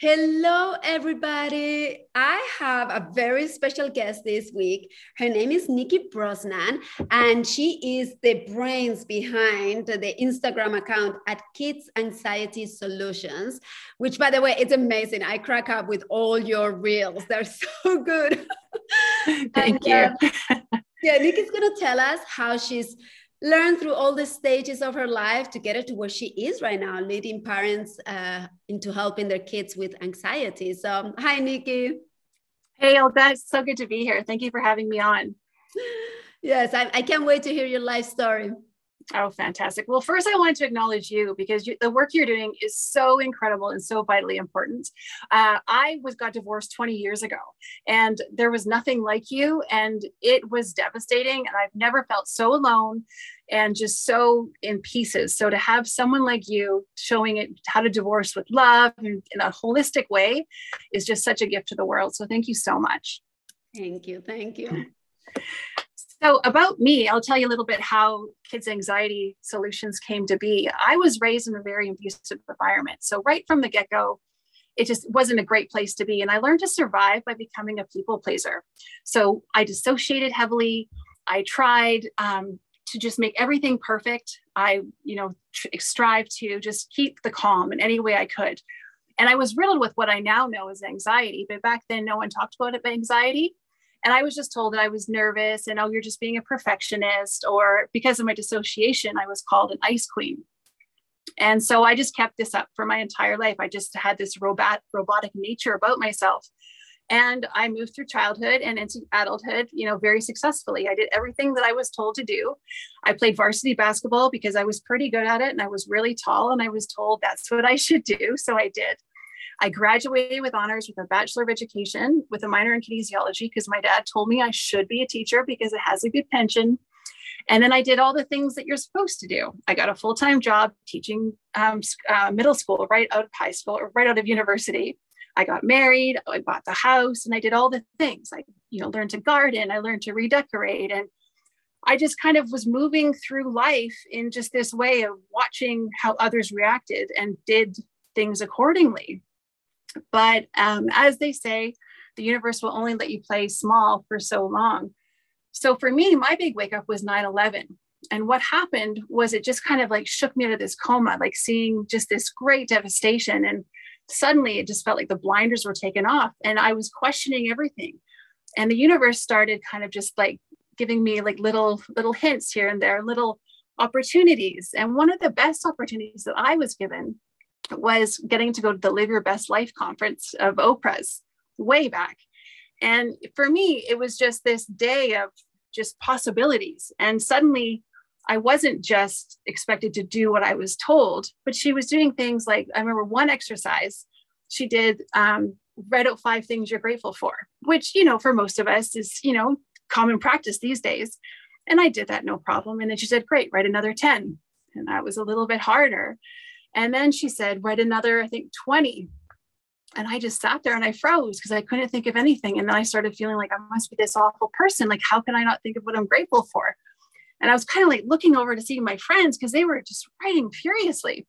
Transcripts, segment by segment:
Hello, everybody. I have a very special guest this week. Her name is Nikki Brosnan, and she is the brains behind the Instagram account at Kids Anxiety Solutions, which, by the way, it's amazing. I crack up with all your reels, they're so good. Thank and, you. Uh, yeah, Nikki's going to tell us how she's learned through all the stages of her life to get her to where she is right now, leading parents uh, into helping their kids with anxiety. So, hi, Nikki. Hey, Olga, it's so good to be here. Thank you for having me on. Yes, I, I can't wait to hear your life story. Oh, fantastic. Well, first, I wanted to acknowledge you because you, the work you're doing is so incredible and so vitally important. Uh, I was got divorced 20 years ago, and there was nothing like you, and it was devastating. And I've never felt so alone and just so in pieces. So to have someone like you showing it how to divorce with love and in a holistic way is just such a gift to the world. So thank you so much. Thank you. Thank you. So, about me, I'll tell you a little bit how kids' anxiety solutions came to be. I was raised in a very abusive environment. So, right from the get go, it just wasn't a great place to be. And I learned to survive by becoming a people pleaser. So, I dissociated heavily. I tried um, to just make everything perfect. I, you know, tr- strive to just keep the calm in any way I could. And I was riddled with what I now know as anxiety, but back then no one talked about it anxiety. And I was just told that I was nervous and, oh, you're just being a perfectionist. Or because of my dissociation, I was called an ice queen. And so I just kept this up for my entire life. I just had this robot, robotic nature about myself. And I moved through childhood and into adulthood, you know, very successfully. I did everything that I was told to do. I played varsity basketball because I was pretty good at it and I was really tall and I was told that's what I should do. So I did. I graduated with honors with a Bachelor of Education with a minor in kinesiology because my dad told me I should be a teacher because it has a good pension. And then I did all the things that you're supposed to do. I got a full time job teaching um, uh, middle school right out of high school or right out of university. I got married, I bought the house, and I did all the things. I, you know, learned to garden, I learned to redecorate, and I just kind of was moving through life in just this way of watching how others reacted and did things accordingly. But um, as they say, the universe will only let you play small for so long. So for me, my big wake up was 9 11. And what happened was it just kind of like shook me out of this coma, like seeing just this great devastation. And suddenly it just felt like the blinders were taken off and I was questioning everything. And the universe started kind of just like giving me like little, little hints here and there, little opportunities. And one of the best opportunities that I was given was getting to go to the Live Your Best Life conference of Oprah's way back. And for me, it was just this day of just possibilities. And suddenly, I wasn't just expected to do what I was told, but she was doing things like I remember one exercise she did um, write out five things you're grateful for, which, you know, for most of us is, you know, common practice these days. And I did that no problem. And then she said, Great, write another 10. And that was a little bit harder. And then she said, write another, I think 20. And I just sat there and I froze because I couldn't think of anything. And then I started feeling like I must be this awful person. Like, how can I not think of what I'm grateful for? And I was kind of like looking over to see my friends because they were just writing furiously.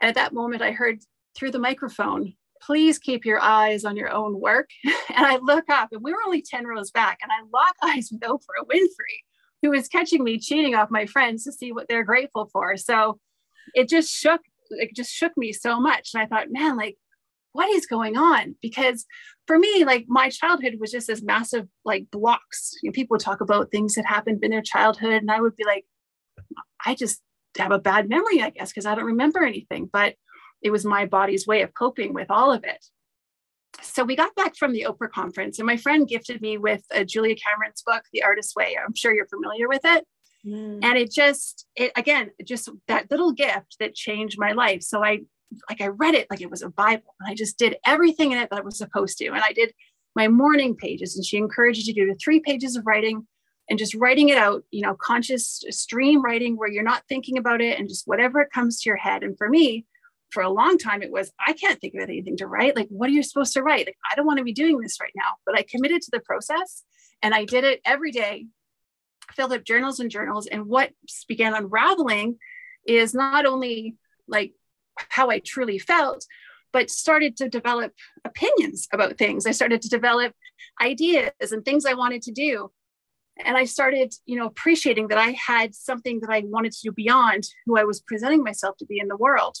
And at that moment, I heard through the microphone, please keep your eyes on your own work. And I look up, and we were only 10 rows back, and I lock eyes with Oprah Winfrey, who was catching me cheating off my friends to see what they're grateful for. So it just shook it just shook me so much. And i thought man like what is going on? Because for me like my childhood was just this massive like blocks. You know, people would talk about things that happened in their childhood and i would be like i just have a bad memory i guess because i don't remember anything. But it was my body's way of coping with all of it. So we got back from the oprah conference and my friend gifted me with julia cameron's book the artist's way. I'm sure you're familiar with it Mm. And it just, it again, just that little gift that changed my life. So I, like, I read it like it was a Bible, and I just did everything in it that I was supposed to. And I did my morning pages, and she encourages you to do three pages of writing and just writing it out, you know, conscious stream writing where you're not thinking about it and just whatever comes to your head. And for me, for a long time, it was, I can't think of anything to write. Like, what are you supposed to write? Like, I don't want to be doing this right now. But I committed to the process and I did it every day, filled up journals and journals. And what began unraveling is not only like how I truly felt, but started to develop opinions about things. I started to develop ideas and things I wanted to do and i started you know appreciating that i had something that i wanted to do beyond who i was presenting myself to be in the world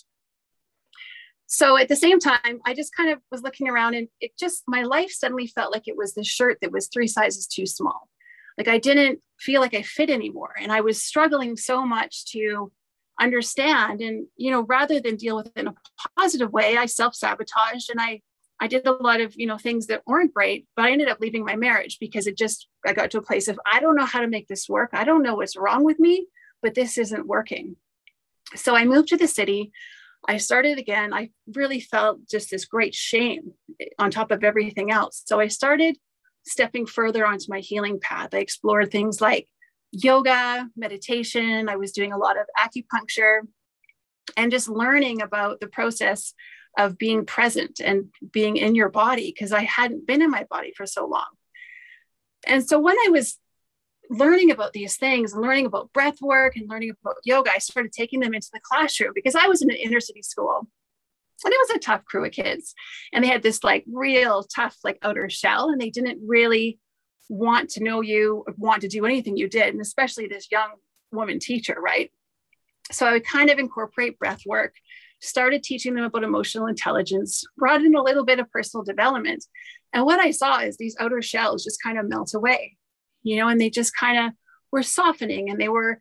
so at the same time i just kind of was looking around and it just my life suddenly felt like it was this shirt that was three sizes too small like i didn't feel like i fit anymore and i was struggling so much to understand and you know rather than deal with it in a positive way i self-sabotaged and i I did a lot of, you know, things that weren't great, but I ended up leaving my marriage because it just, I got to a place of, I don't know how to make this work. I don't know what's wrong with me, but this isn't working. So I moved to the city. I started again. I really felt just this great shame on top of everything else. So I started stepping further onto my healing path. I explored things like yoga, meditation. I was doing a lot of acupuncture and just learning about the process of being present and being in your body because I hadn't been in my body for so long. And so when I was learning about these things and learning about breath work and learning about yoga, I started taking them into the classroom because I was in an inner city school. And it was a tough crew of kids. And they had this like real tough, like outer shell, and they didn't really want to know you, want to do anything you did, and especially this young woman teacher, right? So I would kind of incorporate breath work started teaching them about emotional intelligence, brought in a little bit of personal development. And what I saw is these outer shells just kind of melt away, you know, and they just kind of were softening and they were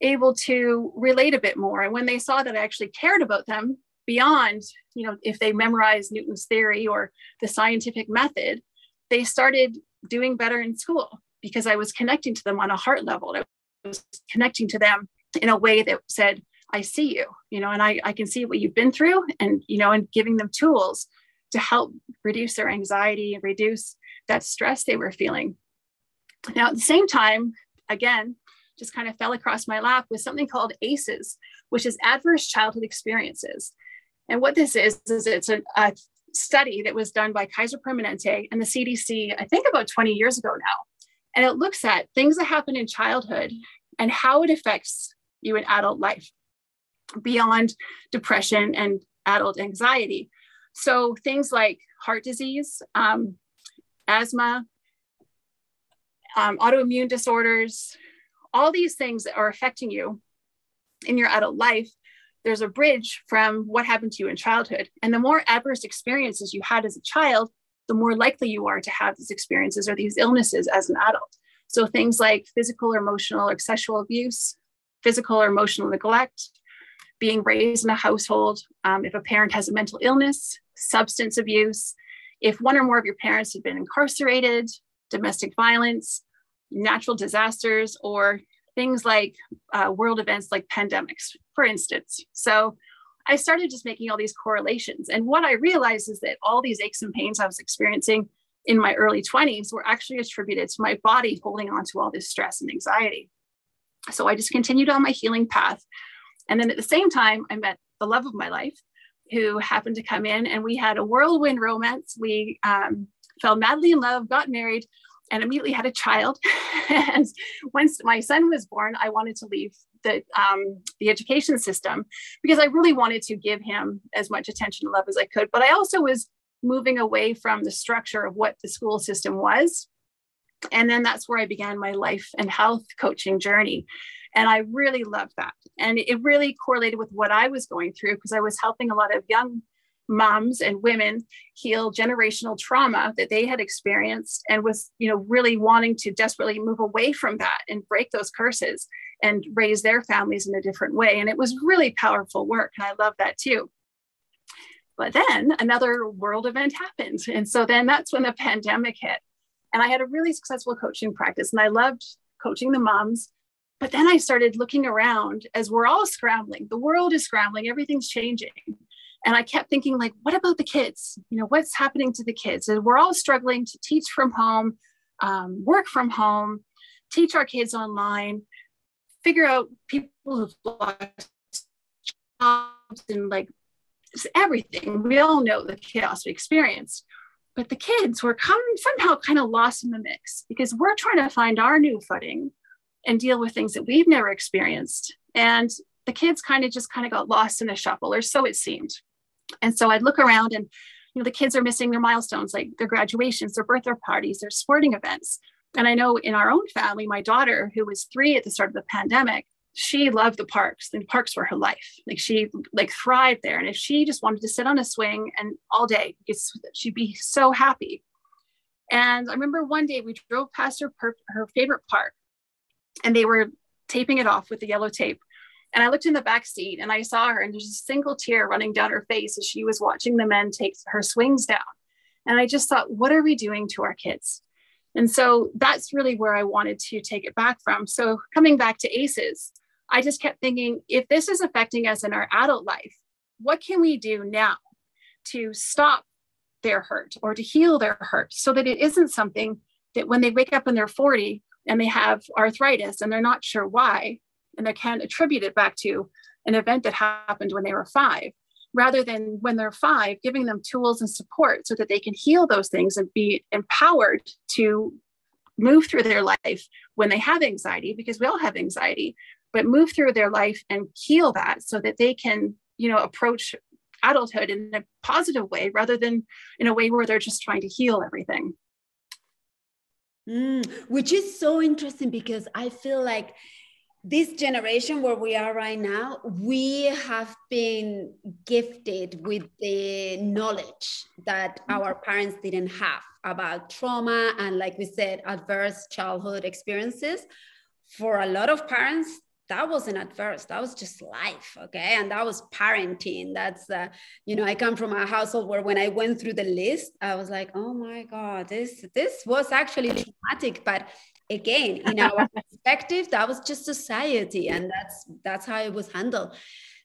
able to relate a bit more. And when they saw that I actually cared about them beyond, you know, if they memorized Newton's theory or the scientific method, they started doing better in school because I was connecting to them on a heart level. I was connecting to them in a way that said, I see you, you know, and I, I can see what you've been through and, you know, and giving them tools to help reduce their anxiety and reduce that stress they were feeling. Now, at the same time, again, just kind of fell across my lap with something called ACEs, which is Adverse Childhood Experiences. And what this is, is it's a, a study that was done by Kaiser Permanente and the CDC, I think about 20 years ago now. And it looks at things that happen in childhood and how it affects you in adult life beyond depression and adult anxiety. So things like heart disease, um, asthma, um, autoimmune disorders, all these things that are affecting you in your adult life, there's a bridge from what happened to you in childhood. And the more adverse experiences you had as a child, the more likely you are to have these experiences or these illnesses as an adult. So things like physical or emotional or sexual abuse, physical or emotional neglect, being raised in a household, um, if a parent has a mental illness, substance abuse, if one or more of your parents have been incarcerated, domestic violence, natural disasters, or things like uh, world events like pandemics, for instance. So I started just making all these correlations. And what I realized is that all these aches and pains I was experiencing in my early 20s were actually attributed to my body holding on to all this stress and anxiety. So I just continued on my healing path and then at the same time, I met the love of my life who happened to come in and we had a whirlwind romance. We um, fell madly in love, got married, and immediately had a child. and once my son was born, I wanted to leave the um, the education system because I really wanted to give him as much attention and love as I could. But I also was moving away from the structure of what the school system was. And then that's where I began my life and health coaching journey. And I really loved that. And it really correlated with what I was going through because I was helping a lot of young moms and women heal generational trauma that they had experienced and was you know really wanting to desperately move away from that and break those curses and raise their families in a different way. And it was really powerful work and i love that too. But then another world event happened. And so then that's when the pandemic hit. And i had a really successful coaching practice and i loved coaching the moms. But then I started looking around as we're all scrambling. The world is scrambling, everything's changing. And I kept thinking, like, what about the kids? You know, what's happening to the kids? And we're all struggling to teach from home, um, work from home, teach our kids online, figure out people who've lost jobs and like everything. We all know the chaos we experienced. But the kids were come, somehow kind of lost in the mix because we're trying to find our new footing and deal with things that we've never experienced. And the kids kind of just kind of got lost in the shuffle, or so it seemed. And so I'd look around and you know the kids are missing their milestones like their graduations, their birthday parties, their sporting events. And I know in our own family, my daughter, who was three at the start of the pandemic, she loved the parks. The parks were her life. Like she like thrived there. And if she just wanted to sit on a swing and all day, she'd be so happy. And I remember one day we drove past her her favorite park, and they were taping it off with the yellow tape. And I looked in the back seat and I saw her, and there's a single tear running down her face as she was watching the men take her swings down. And I just thought, what are we doing to our kids? And so that's really where I wanted to take it back from. So coming back to ACEs, I just kept thinking if this is affecting us in our adult life, what can we do now to stop their hurt or to heal their hurt so that it isn't something that when they wake up and they're 40 and they have arthritis and they're not sure why and they can't attribute it back to an event that happened when they were five rather than when they're five giving them tools and support so that they can heal those things and be empowered to move through their life when they have anxiety because we all have anxiety but move through their life and heal that so that they can you know approach adulthood in a positive way rather than in a way where they're just trying to heal everything. Mm, which is so interesting because i feel like this generation where we are right now we have been gifted with the knowledge that our parents didn't have about trauma and like we said adverse childhood experiences. For a lot of parents that wasn't adverse. That was just life okay? And that was parenting. That's uh, you know i come from a household where when i went through the list i was like oh my god this this was actually traumatic but again in our perspective that was just society and that's that's how it was handled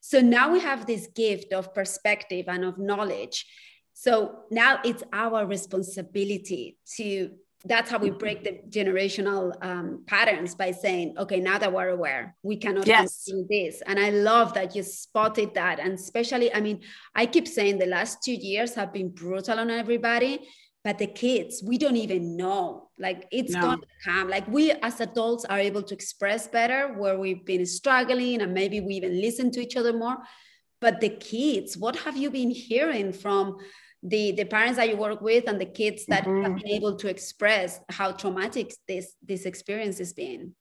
so now we have this gift of perspective and of knowledge so now it's our responsibility to that's how we break the generational um, patterns by saying, okay, now that we're aware, we cannot yes. do this. And I love that you spotted that. And especially, I mean, I keep saying the last two years have been brutal on everybody, but the kids, we don't even know. Like it's no. going to come. Like we as adults are able to express better where we've been struggling and maybe we even listen to each other more. But the kids, what have you been hearing from the the parents that you work with and the kids that mm-hmm. have been able to express how traumatic this this experience has been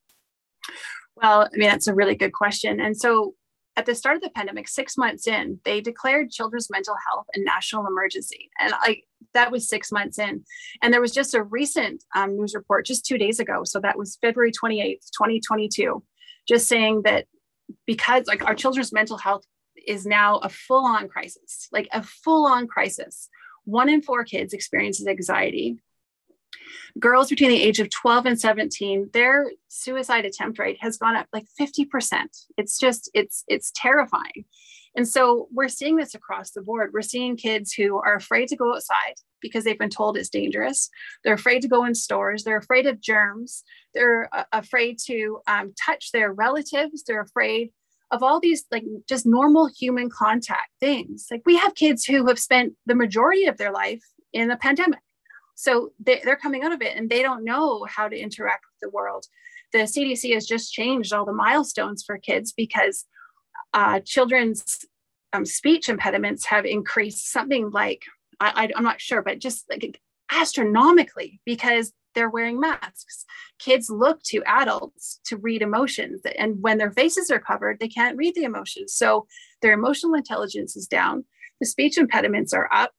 well i mean that's a really good question and so at the start of the pandemic six months in they declared children's mental health a national emergency and i that was six months in and there was just a recent um, news report just two days ago so that was february 28th 2022 just saying that because like our children's mental health is now a full on crisis, like a full on crisis. One in four kids experiences anxiety. Girls between the age of 12 and 17, their suicide attempt rate has gone up like 50%. It's just, it's, it's terrifying. And so we're seeing this across the board. We're seeing kids who are afraid to go outside because they've been told it's dangerous. They're afraid to go in stores. They're afraid of germs. They're uh, afraid to um, touch their relatives. They're afraid of all these like just normal human contact things. Like we have kids who have spent the majority of their life in the pandemic. So they, they're coming out of it and they don't know how to interact with the world. The CDC has just changed all the milestones for kids because uh, children's um, speech impediments have increased something like, I, I, I'm not sure, but just like astronomically because they're wearing masks. Kids look to adults to read emotions. And when their faces are covered, they can't read the emotions. So their emotional intelligence is down. The speech impediments are up.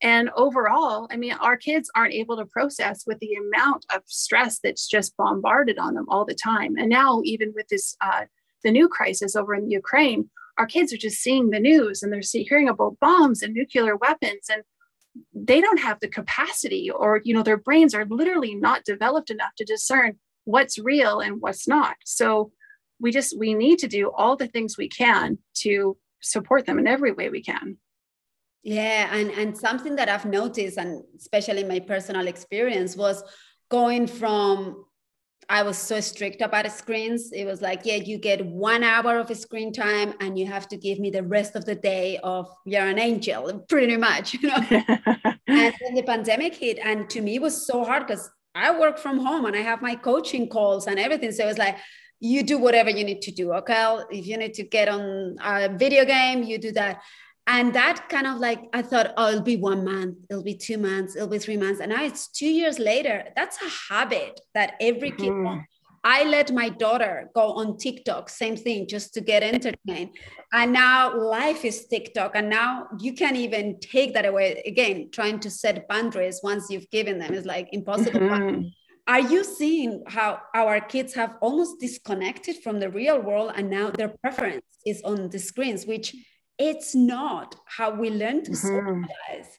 And overall, I mean, our kids aren't able to process with the amount of stress that's just bombarded on them all the time. And now, even with this, uh, the new crisis over in Ukraine, our kids are just seeing the news and they're see, hearing about bombs and nuclear weapons. And they don't have the capacity or you know their brains are literally not developed enough to discern what's real and what's not so we just we need to do all the things we can to support them in every way we can yeah and and something that i've noticed and especially my personal experience was going from I was so strict about screens. It was like, yeah, you get one hour of screen time and you have to give me the rest of the day of you're an angel, pretty much, you know. and then the pandemic hit. And to me, it was so hard because I work from home and I have my coaching calls and everything. So it was like, you do whatever you need to do. Okay. If you need to get on a video game, you do that and that kind of like i thought oh it'll be one month it'll be two months it'll be three months. And now it's two years later. That's a habit that every kid mm-hmm. i let my daughter go on tiktok same thing just to get entertained. And now life is tiktok. And now you can't even take that away. Again trying to set boundaries once you've given them is like impossible. Mm-hmm. Are you seeing how our kids have almost disconnected from the real world and now their preference is on the screens, which it's not how we learn to mm-hmm. socialize.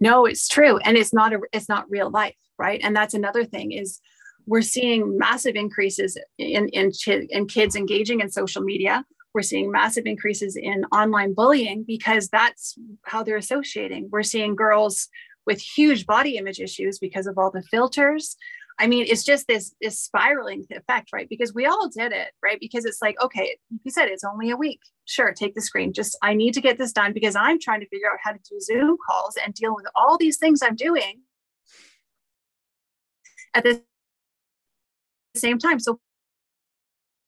No it's true and it's not a it's not real life right? And that's another thing is we're seeing massive increases in in, in kids engaging in social media. We're seeing massive increases in online bullying because that's how they're associating. We're seeing girls with huge body image issues because of all the filters I mean, it's just this this spiraling effect, right? Because we all did it, right? Because it's like, okay, you said it's only a week. Sure, take the screen. Just I need to get this done because I'm trying to figure out how to do Zoom calls and deal with all these things I'm doing at the same time. So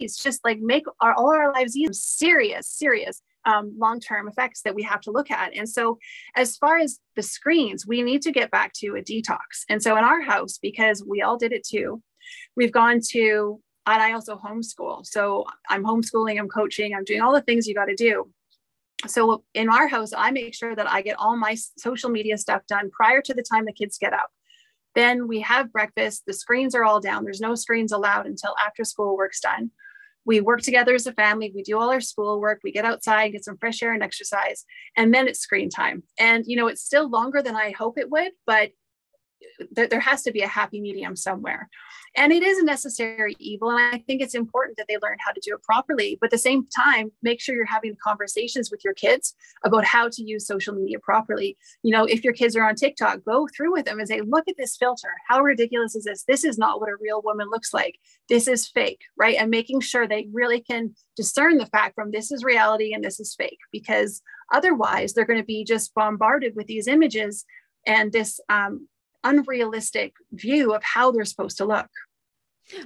it's just like make our all our lives. Serious, serious um, long term effects that we have to look at. And so, as far as the screens, we need to get back to a detox. And so, in our house, because we all did it too, we've gone to, and I also homeschool. So, I'm homeschooling, I'm coaching, I'm doing all the things you got to do. So, in our house, I make sure that I get all my social media stuff done prior to the time the kids get up. Then we have breakfast. The screens are all down. There's no screens allowed until after school work's done we work together as a family we do all our schoolwork we get outside get some fresh air and exercise and then it's screen time. And you know it's still longer than i hope it would but th- there has to be a happy medium somewhere. And it is a necessary evil and i think it's important that they learn how to do it properly but at the same time make sure you're having conversations with your kids about how to use social media properly. You know if your kids are on tiktok go through with them and say look at this filter. How ridiculous is this? This is not what a real woman looks like. This is fake right? And making sure they really can discern the fact from this is reality and this is fake because otherwise they're going to be just bombarded with these images and this um, unrealistic view of how they're supposed to look.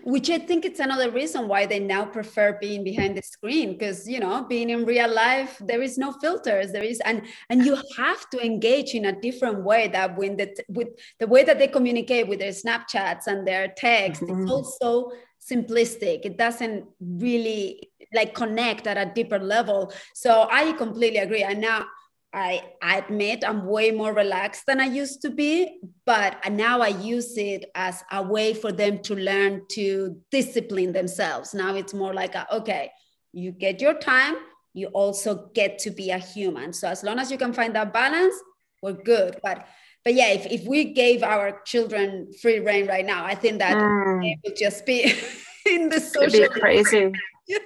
Which i think it's another reason why they now prefer being behind the screen because you know being in real life there is no filters there is and and you have to engage in a different way that when the with the way that they communicate with their snapchats and their text mm-hmm. it's also simplistic. It doesn't really like connect at a deeper level. So i completely agree. And now I, admit I'm way more relaxed than I used to be, but now I use it as a way for them to learn to discipline themselves. Now it's more like, a, okay, you get your time, you also get to be a human. So as long as you can find that balance, we're good. But but yeah, if, if we gave our children free reign right now, I think that mm. it would just be in the social. It'd be crazy. yes.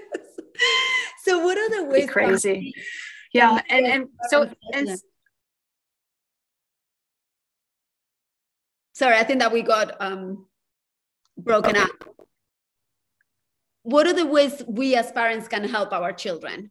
So what are the ways? crazy yeah. And and so and sorry i think that we got um broken okay. up. What are the ways we as parents can help our children?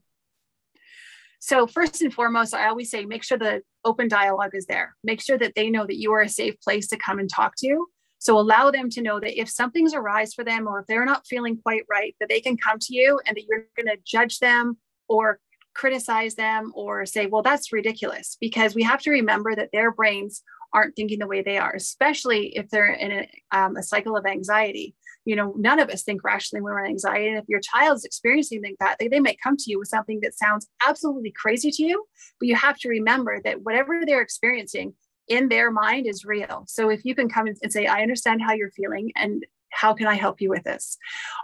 So first and foremost i always say make sure the open dialogue is there. Make sure that they know that you are a safe place to come and talk to. So allow them to know that if something's arise for them or if they're not feeling quite right that they can come to you and that you're going to judge them or criticize them or say, well, that's ridiculous, because we have to remember that their brains aren't thinking the way they are, especially if they're in a, um, a cycle of anxiety. You know, none of us think rationally when we're in anxiety. And if your child's experiencing that, they, they might come to you with something that sounds absolutely crazy to you, but you have to remember that whatever they're experiencing in their mind is real. So if you can come and say, I understand how you're feeling and how can I help you with this?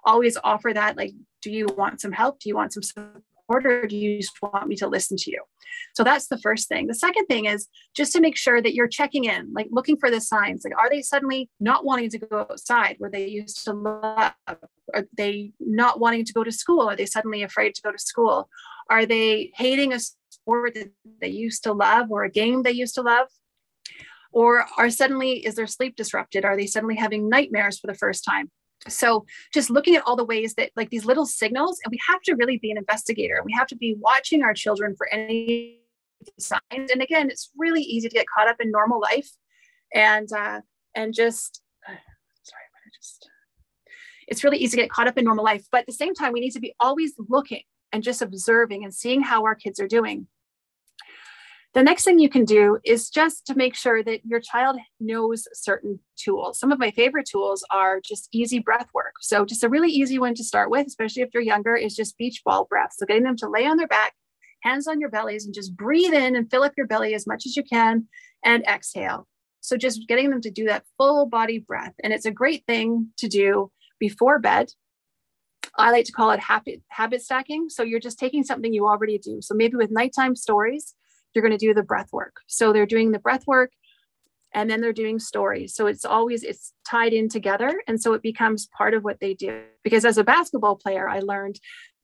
Always offer that, like, do you want some help? Do you want some? Or do you just want me to listen to you? So that's the first thing. The second thing is just to make sure that you're checking in, like looking for the signs. Like, are they suddenly not wanting to go outside where they used to love? Are they not wanting to go to school? Are they suddenly afraid to go to school? Are they hating a sport that they used to love or a game they used to love? Or are suddenly, is their sleep disrupted? Are they suddenly having nightmares for the first time? So just looking at all the ways that like these little signals, and we have to really be an investigator. We have to be watching our children for any signs. And again, it's really easy to get caught up in normal life and uh, and just sorry, I just it's really easy to get caught up in normal life. But at the same time, we need to be always looking and just observing and seeing how our kids are doing. The next thing you can do is just to make sure that your child knows certain tools. Some of my favorite tools are just easy breath work. So, just a really easy one to start with, especially if they're younger, is just beach ball breath. So, getting them to lay on their back, hands on your bellies, and just breathe in and fill up your belly as much as you can and exhale. So, just getting them to do that full body breath. And it's a great thing to do before bed. I like to call it habit, habit stacking. So, you're just taking something you already do. So, maybe with nighttime stories, you're going to do the breath work. So they're doing the breath work and then they're doing stories. So it's always it's tied in together and so it becomes part of what they do. Because as a basketball player, I learned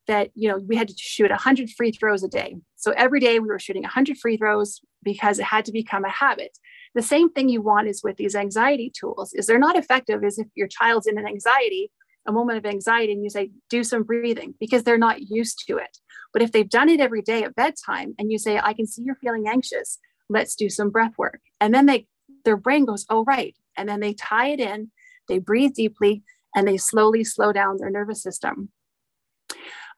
that you know we had to shoot 100 free throws a day. So every day we were shooting 100 free throws because it had to become a habit. The same thing you want is with these anxiety tools. Is they're not effective as if your child's in an anxiety a moment of anxiety and you say, do some breathing because they're not used to it. But if they've done it every day at bedtime and you say, I can see you're feeling anxious, let's do some breath work. And then they their brain goes, oh right. And then they tie it in, they breathe deeply, and they slowly slow down their nervous system.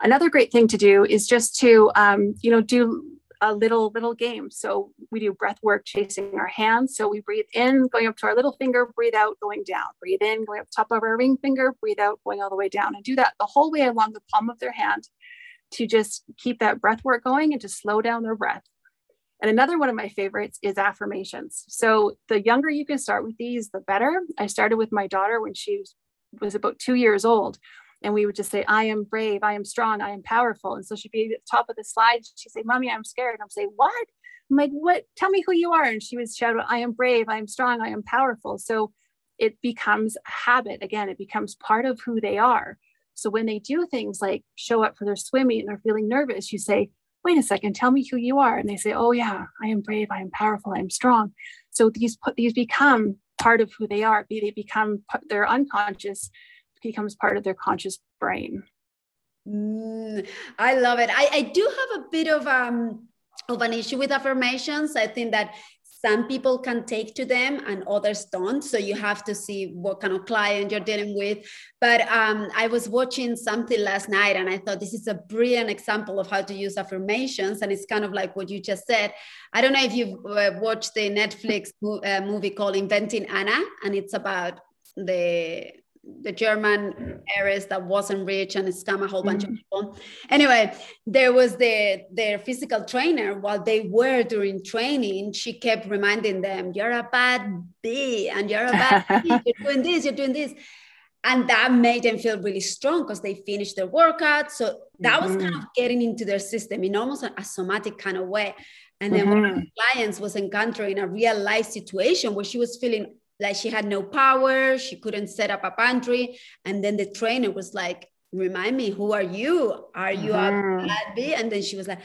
Another great thing to do is just to um, you know do a little little game. So we do breath work, chasing our hands. So we breathe in, going up to our little finger, breathe out, going down. Breathe in, going up top of our ring finger, breathe out, going all the way down, and do that the whole way along the palm of their hand to just keep that breath work going and to slow down their breath. And another one of my favorites is affirmations. So the younger you can start with these, the better. I started with my daughter when she was about two years old and we would just say, I am brave, I am strong, I am powerful. And so she'd be at the top of the slide. She'd say, Mommy, I'm scared. I'm say, What? I'm like, What? Tell me who you are. And she would shout, I am brave, I am strong, I am powerful. So it becomes a habit. Again, it becomes part of who they are. So when they do things like show up for their swimming and they're feeling nervous, you say, Wait a second, tell me who you are. And they say, Oh, yeah, I am brave, I am powerful, I am strong. So these, these become part of who they are. They become their unconscious becomes part of their conscious brain. Mm, I love it. I, I do have a bit of um of an issue with affirmations. I think that some people can take to them and others don't so you have to see what kind of client you're dealing with but um, i was watching something last night and i thought this is a brilliant example of how to use affirmations and it's kind of like what you just said i don't know if you've uh, watched the netflix mo- uh, movie called inventing anna and it's about the the German heiress that wasn't rich and scam a whole bunch mm-hmm. of people. Anyway, there was the their physical trainer while they were during training. She kept reminding them, "You're a bad B, and you're a bad B. You're doing this. You're doing this." And that made them feel really strong because they finished their workout. So that mm-hmm. was kind of getting into their system in almost a, a somatic kind of way. And then mm-hmm. one of the clients was encountering a real life situation where she was feeling like she had no power she couldn't set up a pantry and then the trainer was like remind me who are you are you mm-hmm. a bad bee and then she was like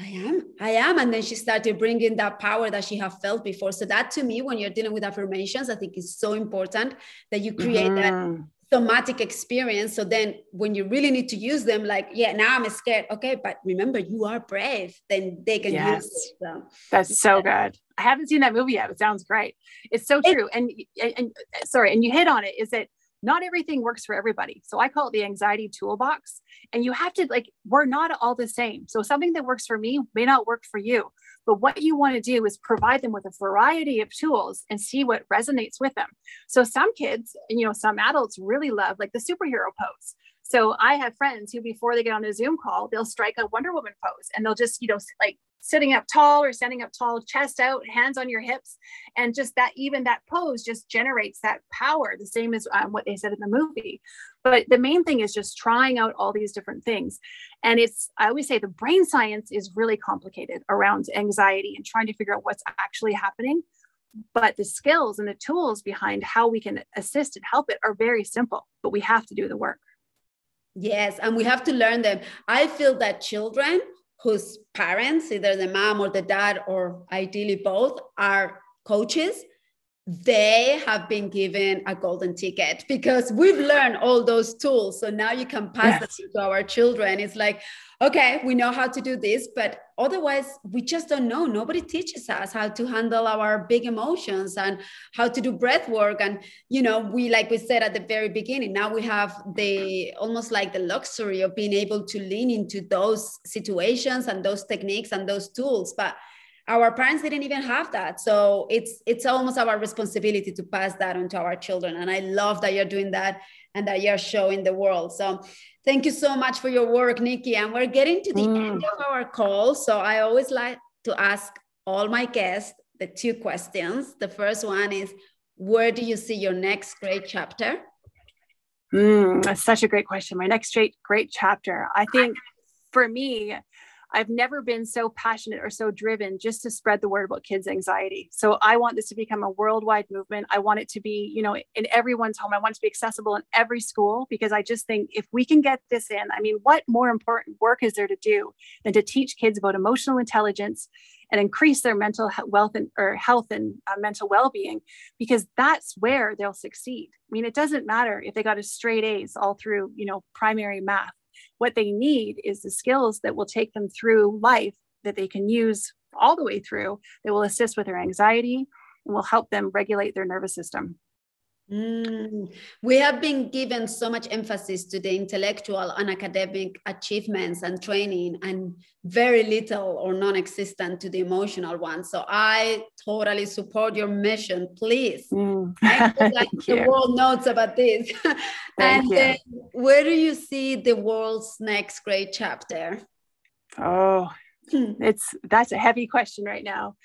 I am, I am. And then she started bringing that power that she had felt before. So that to me, when you're dealing with affirmations, I think is so important that you create mm-hmm. that somatic experience. So then when you really need to use them, like, yeah, now I'm scared. Okay, but remember you are brave, then they can yes. use it. So, That's so good. I haven't seen that movie yet. It sounds great. It's so true. It, and, and, and sorry, and you hit on it is that not everything works for everybody. So I call it the anxiety toolbox. And you have to like, we're not all the same. So something that works for me may not work for you. But what you want to do is provide them with a variety of tools and see what resonates with them. So some kids, you know, some adults really love like the superhero pose. So I have friends who, before they get on a Zoom call, they'll strike a Wonder Woman pose and they'll just, you know, like sitting up tall or standing up tall, chest out, hands on your hips. And just that, even that pose just generates that power, the same as um, what they said in the movie. But the main thing is just trying out all these different things. And it's, I always say the brain science is really complicated around anxiety and trying to figure out what's actually happening. But the skills and the tools behind how we can assist and help it are very simple, but we have to do the work. Yes, and we have to learn them. I feel that children whose parents, either the mom or the dad, or ideally both, are coaches, they have been given a golden ticket because we've learned all those tools. So now you can pass yes. them to our children. It's like, okay, we know how to do this, but otherwise we just don't know. Nobody teaches us how to handle our big emotions and how to do breath work. And, you know, we, like we said at the very beginning, now we have the almost like the luxury of being able to lean into those situations and those techniques and those tools. But our parents didn't even have that so it's it's almost our responsibility to pass that on to our children and i love that you're doing that and that you're showing the world so Thank you so much for your work, Nikki. And we're getting to the mm. end of our call. So I always like to ask all my guests the two questions. The first one is Where do you see your next great chapter? Mm, that's such a great question. My next great, great chapter. I think for me, I've never been so passionate or so driven just to spread the word about kids' anxiety. So I want this to become a worldwide movement. I want it to be, you know, in everyone's home. I want it to be accessible in every school because I just think if we can get this in, I mean, what more important work is there to do than to teach kids about emotional intelligence and increase their mental wealth and or health and uh, mental well-being because that's where they'll succeed. I mean, it doesn't matter if they got a straight A's all through, you know, primary math what they need is the skills that will take them through life that they can use all the way through that will assist with their anxiety and will help them regulate their nervous system. Mm. We have been given so much emphasis to the intellectual and academic achievements and training, and very little or non existent to the emotional one. So I totally support your mission. Please, mm. like the world knows about this. and uh, where do you see the world's next great chapter? Oh, hmm. it's that's a heavy question right now.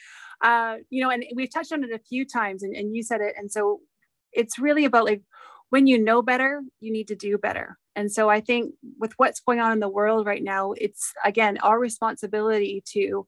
Uh, you know, and we've touched on it a few times, and, and you said it. And so it's really about like when you know better, you need to do better. And so I think with what's going on in the world right now, it's again our responsibility to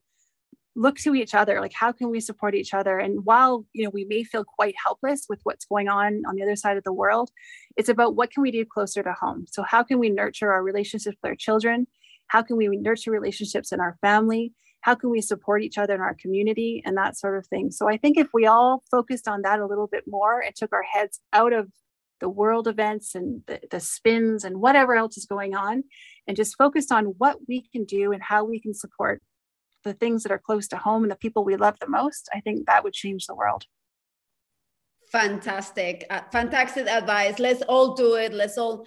look to each other like how can we support each other? And while you know we may feel quite helpless with what's going on on the other side of the world it's about what can we do closer to home? So how can we nurture our relationships with our children? How can we nurture relationships in our family how can we support each other in our community and that sort of thing. So i think if we all focused on that a little bit more and took our heads out of the world events and the, the spins and whatever else is going on and just focused on what we can do and how we can support the things that are close to home and the people we love the most i think that would change the world. Fantastic. Uh, fantastic advice. Let's all do it. Let's all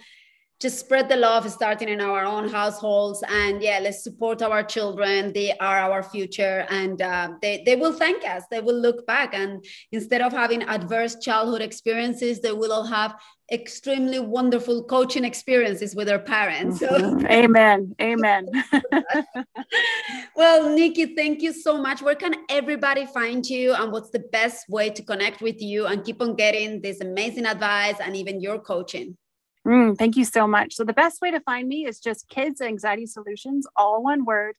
just spread the love starting in our own households. And yeah let's support our children. They are our future. And uh, they, they will thank us. They will look back. And instead of having adverse childhood experiences they will all have extremely wonderful coaching experiences with their parents. So mm-hmm. amen. Amen. Well nikki thank you so much. Where can everybody find you? And what's the best way to connect with you? And keep on getting this amazing advice and even your coaching Mm, thank you so much. So, the best way to find me is just Kids Anxiety Solutions, all one word,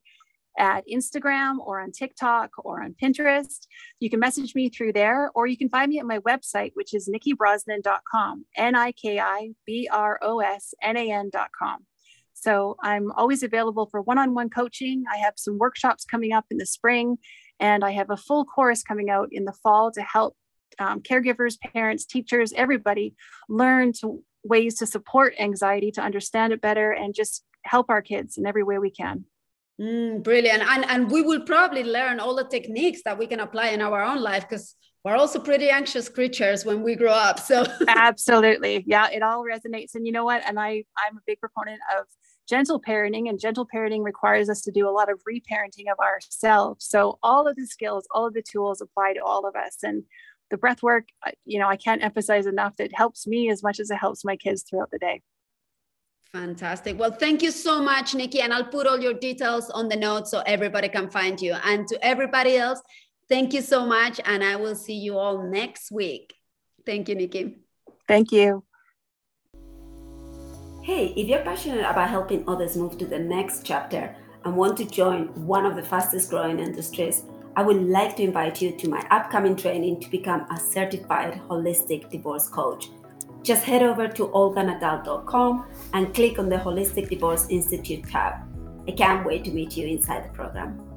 at Instagram or on TikTok or on Pinterest. You can message me through there, or you can find me at my website, which is nikkibrosnan.com, N I K I B R O S N A N.com. So, I'm always available for one on one coaching. I have some workshops coming up in the spring, and I have a full course coming out in the fall to help um, caregivers, parents, teachers, everybody learn to ways to support anxiety, to understand it better, and just help our kids in every way we can. Mm, brilliant. And, and we will probably learn all the techniques that we can apply in our own life because we're also pretty anxious creatures when we grow up. So absolutely. Yeah, it all resonates. And you know what? And I, I'm a big proponent of gentle parenting and gentle parenting requires us to do a lot of reparenting of ourselves. So all of the skills, all of the tools apply to all of us. And the breath work, you know, I can't emphasize enough that helps me as much as it helps my kids throughout the day. Fantastic. Well, thank you so much, Nikki. And I'll put all your details on the notes so everybody can find you. And to everybody else, thank you so much. And I will see you all next week. Thank you, Nikki. Thank you. Hey, if you're passionate about helping others move to the next chapter and want to join one of the fastest growing industries, I would like to invite you to my upcoming training to become a certified holistic divorce coach. Just head over to olganadal.com and click on the Holistic Divorce Institute tab. I can't wait to meet you inside the program.